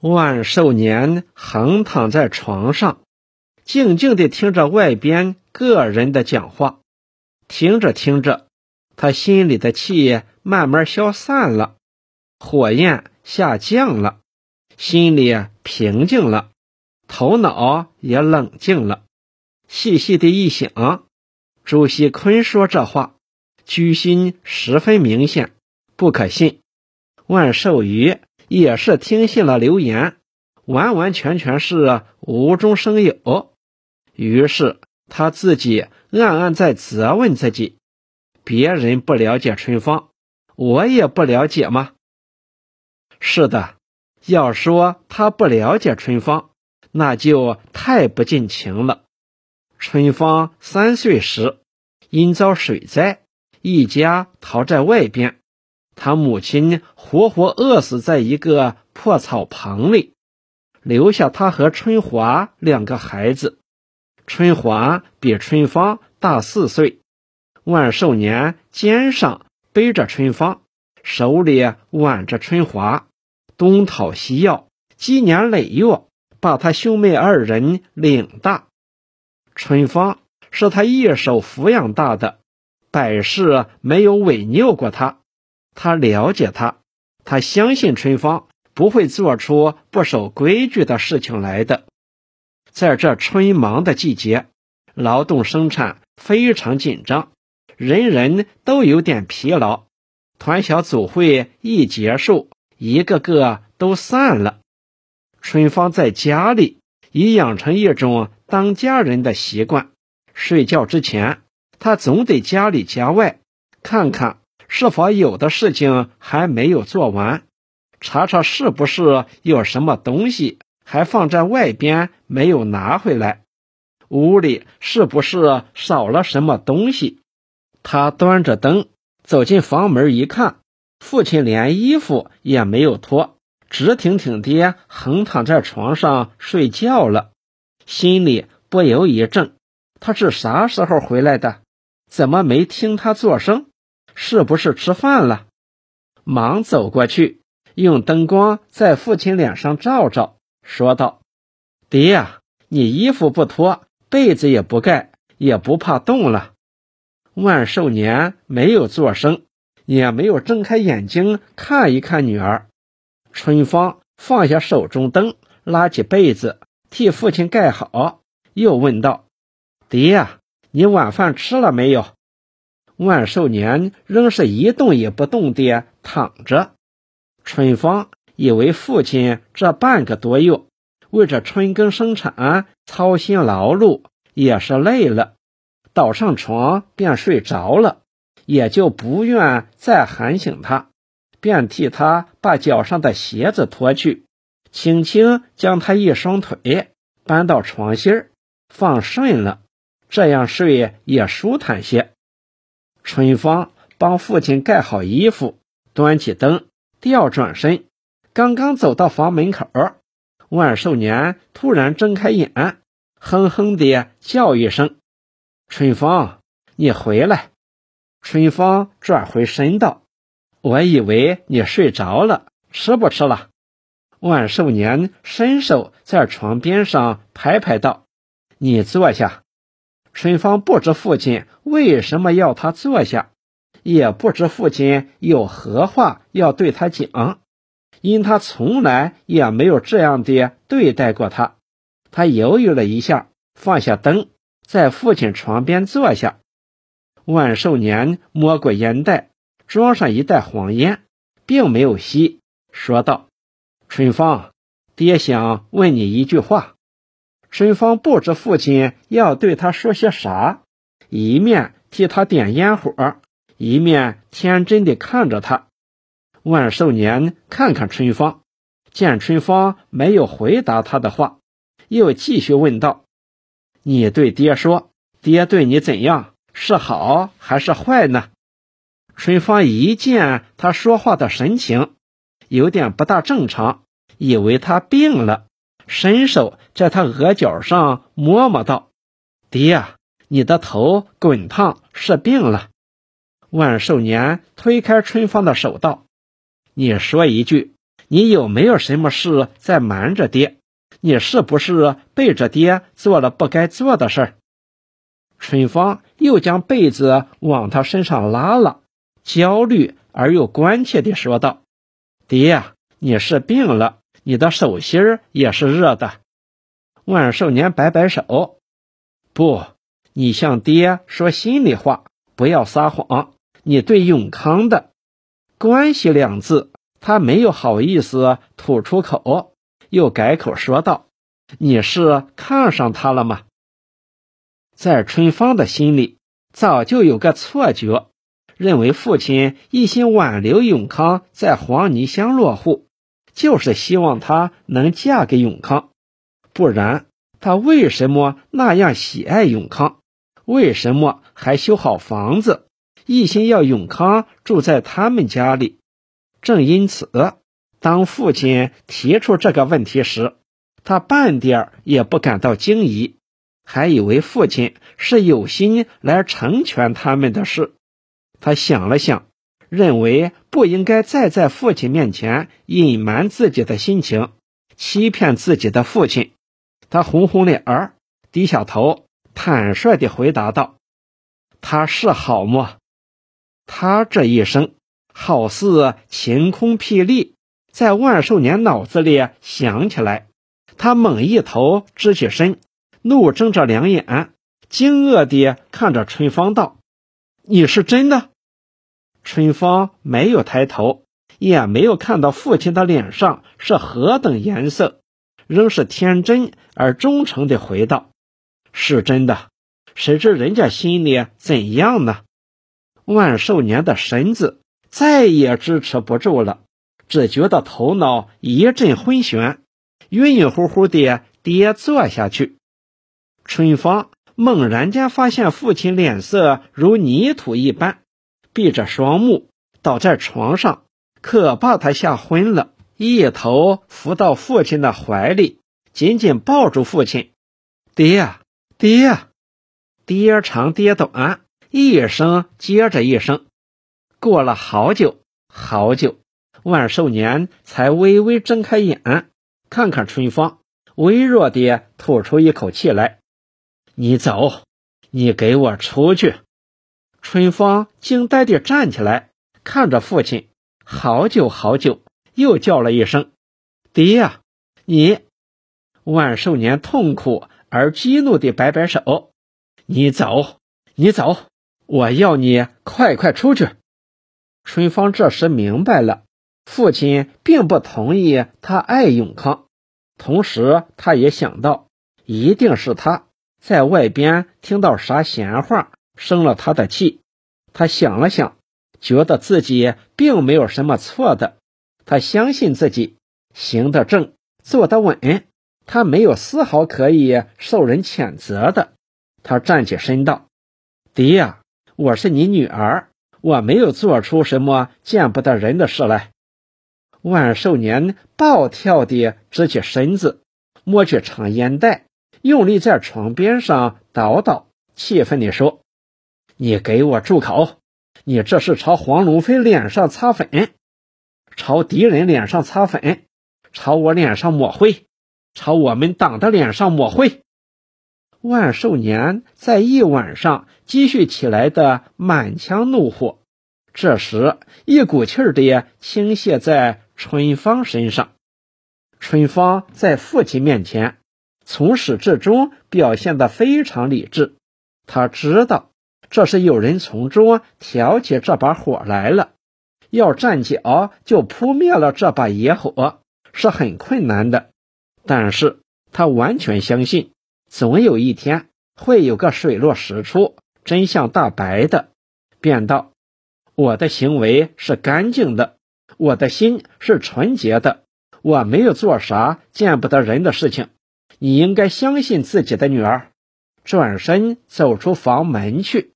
万寿年横躺在床上，静静地听着外边个人的讲话。听着听着，他心里的气慢慢消散了，火焰下降了，心里平静了，头脑也冷静了。细细的一想，朱锡坤说这话，居心十分明显，不可信。万寿余。也是听信了流言，完完全全是无中生有。于是他自己暗暗在责问自己：别人不了解春芳，我也不了解吗？是的，要说他不了解春芳，那就太不近情了。春芳三岁时因遭水灾，一家逃在外边。他母亲活活饿死在一个破草棚里，留下他和春华两个孩子。春华比春芳大四岁。万寿年肩上背着春芳，手里挽着春华，东讨西要，积年累月，把他兄妹二人领大。春芳是他一手抚养大的，百事没有违拗过他。他了解他，他相信春芳不会做出不守规矩的事情来的。在这春忙的季节，劳动生产非常紧张，人人都有点疲劳。团小组会一结束，一个个都散了。春芳在家里已养成一种当家人的习惯，睡觉之前，他总得家里家外看看。是否有的事情还没有做完？查查是不是有什么东西还放在外边没有拿回来？屋里是不是少了什么东西？他端着灯走进房门一看，父亲连衣服也没有脱，直挺挺地横躺在床上睡觉了，心里不由一怔：他是啥时候回来的？怎么没听他作声？是不是吃饭了？忙走过去，用灯光在父亲脸上照照，说道：“爹呀，你衣服不脱，被子也不盖，也不怕冻了。”万寿年没有作声，也没有睁开眼睛看一看女儿。春芳放下手中灯，拉起被子替父亲盖好，又问道：“爹呀，你晚饭吃了没有？”万寿年仍是一动也不动地躺着。春芳以为父亲这半个多月为这春耕生产操心劳碌，也是累了，倒上床便睡着了，也就不愿再喊醒他，便替他把脚上的鞋子脱去，轻轻将他一双腿搬到床心儿，放顺了，这样睡也舒坦些。春芳帮父亲盖好衣服，端起灯，调转身，刚刚走到房门口，万寿年突然睁开眼，哼哼地叫一声：“春芳，你回来！”春芳转回身道：“我以为你睡着了，吃不吃了？”万寿年伸手在床边上拍拍道：“你坐下。”春芳不知父亲为什么要他坐下，也不知父亲有何话要对他讲，因他从来也没有这样的对待过他。他犹豫了一下，放下灯，在父亲床边坐下。万寿年摸过烟袋，装上一袋黄烟，并没有吸，说道：“春芳，爹想问你一句话。”春芳不知父亲要对他说些啥，一面替他点烟火，一面天真的看着他。万寿年看看春芳，见春芳没有回答他的话，又继续问道：“你对爹说，爹对你怎样？是好还是坏呢？”春芳一见他说话的神情，有点不大正常，以为他病了。伸手在他额角上摸摸道：“爹呀，你的头滚烫，是病了。”万寿年推开春芳的手道：“你说一句，你有没有什么事在瞒着爹？你是不是背着爹做了不该做的事儿？”春芳又将被子往他身上拉了，焦虑而又关切地说道：“爹呀，你是病了，你的手心儿也是热的。”万寿年摆摆手：“不，你向爹说心里话，不要撒谎。你对永康的关系两字。”他没有好意思吐出口，又改口说道：“你是看上他了吗？”在春芳的心里，早就有个错觉，认为父亲一心挽留永康在黄泥乡落户，就是希望她能嫁给永康。不然，她为什么那样喜爱永康？为什么还修好房子，一心要永康住在他们家里？正因此，当父亲提出这个问题时，他半点也不感到惊疑，还以为父亲是有心来成全他们的事。他想了想，认为不应该再在父亲面前隐瞒自己的心情，欺骗自己的父亲。他红红脸儿，低下头，坦率地回答道：“他是好么？他这一生。”好似晴空霹雳，在万寿年脑子里响起来。他猛一头直起身，怒睁着两眼，惊愕地看着春芳道：“你是真的？”春芳没有抬头，也没有看到父亲的脸上是何等颜色，仍是天真而忠诚地回道：“是真的。谁知人家心里怎样呢？”万寿年的身子。再也支持不住了，只觉得头脑一阵昏眩，晕晕乎乎的跌坐下去。春芳猛然间发现父亲脸色如泥土一般，闭着双目倒在床上，可把他吓昏了，一头伏到父亲的怀里，紧紧抱住父亲。爹呀，爹呀，爹长爹短，一声接着一声。过了好久好久，万寿年才微微睁开眼，看看春芳，微弱地吐出一口气来：“你走，你给我出去！”春芳惊呆地站起来，看着父亲，好久好久，又叫了一声：“爹呀，你！”万寿年痛苦而激怒地摆摆手：“你走，你走！我要你快快出去！”春芳这时明白了，父亲并不同意他爱永康，同时他也想到，一定是他在外边听到啥闲话，生了他的气。他想了想，觉得自己并没有什么错的，他相信自己行得正，坐得稳，他没有丝毫可以受人谴责的。他站起身道：“爹呀，我是你女儿。”我没有做出什么见不得人的事来。万寿年暴跳地直起身子，摸去长烟袋，用力在床边上捣捣，气愤地说：“你给我住口！你这是朝黄龙飞脸上擦粉，朝敌人脸上擦粉，朝我脸上抹灰，朝我们党的脸上抹灰。”万寿年在一晚上积蓄起来的满腔怒火，这时一股气儿的倾泻在春芳身上。春芳在父亲面前从始至终表现得非常理智，他知道这是有人从中挑起这把火来了，要站脚就扑灭了这把野火是很困难的，但是他完全相信。总有一天会有个水落石出、真相大白的。便道：“我的行为是干净的，我的心是纯洁的，我没有做啥见不得人的事情。你应该相信自己的女儿。”转身走出房门去。